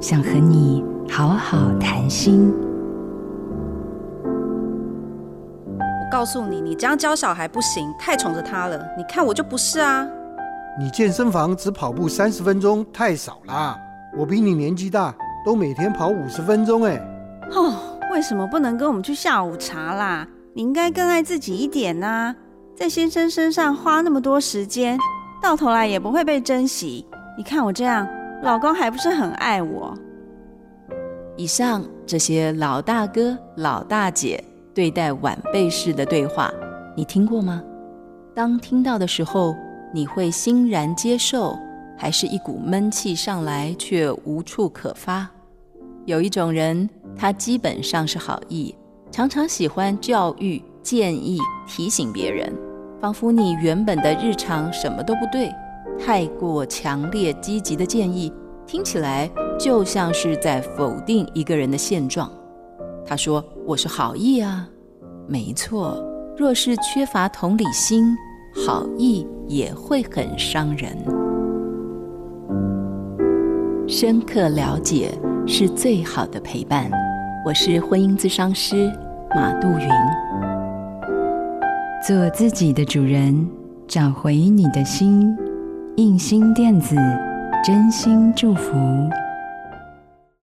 想和你好好谈心。我告诉你，你这样教小孩不行，太宠着他了。你看我就不是啊。你健身房只跑步三十分钟太少啦，我比你年纪大，都每天跑五十分钟哎。哦，为什么不能跟我们去下午茶啦？你应该更爱自己一点呐，在先生身上花那么多时间，到头来也不会被珍惜。你看我这样，老公还不是很爱我？以上这些老大哥、老大姐对待晚辈式的对话，你听过吗？当听到的时候，你会欣然接受，还是一股闷气上来却无处可发？有一种人，他基本上是好意。常常喜欢教育、建议、提醒别人，仿佛你原本的日常什么都不对。太过强烈、积极的建议，听起来就像是在否定一个人的现状。他说：“我是好意啊。”没错，若是缺乏同理心，好意也会很伤人。深刻了解是最好的陪伴。我是婚姻咨商师马杜云，做自己的主人，找回你的心。印心电子，真心祝福。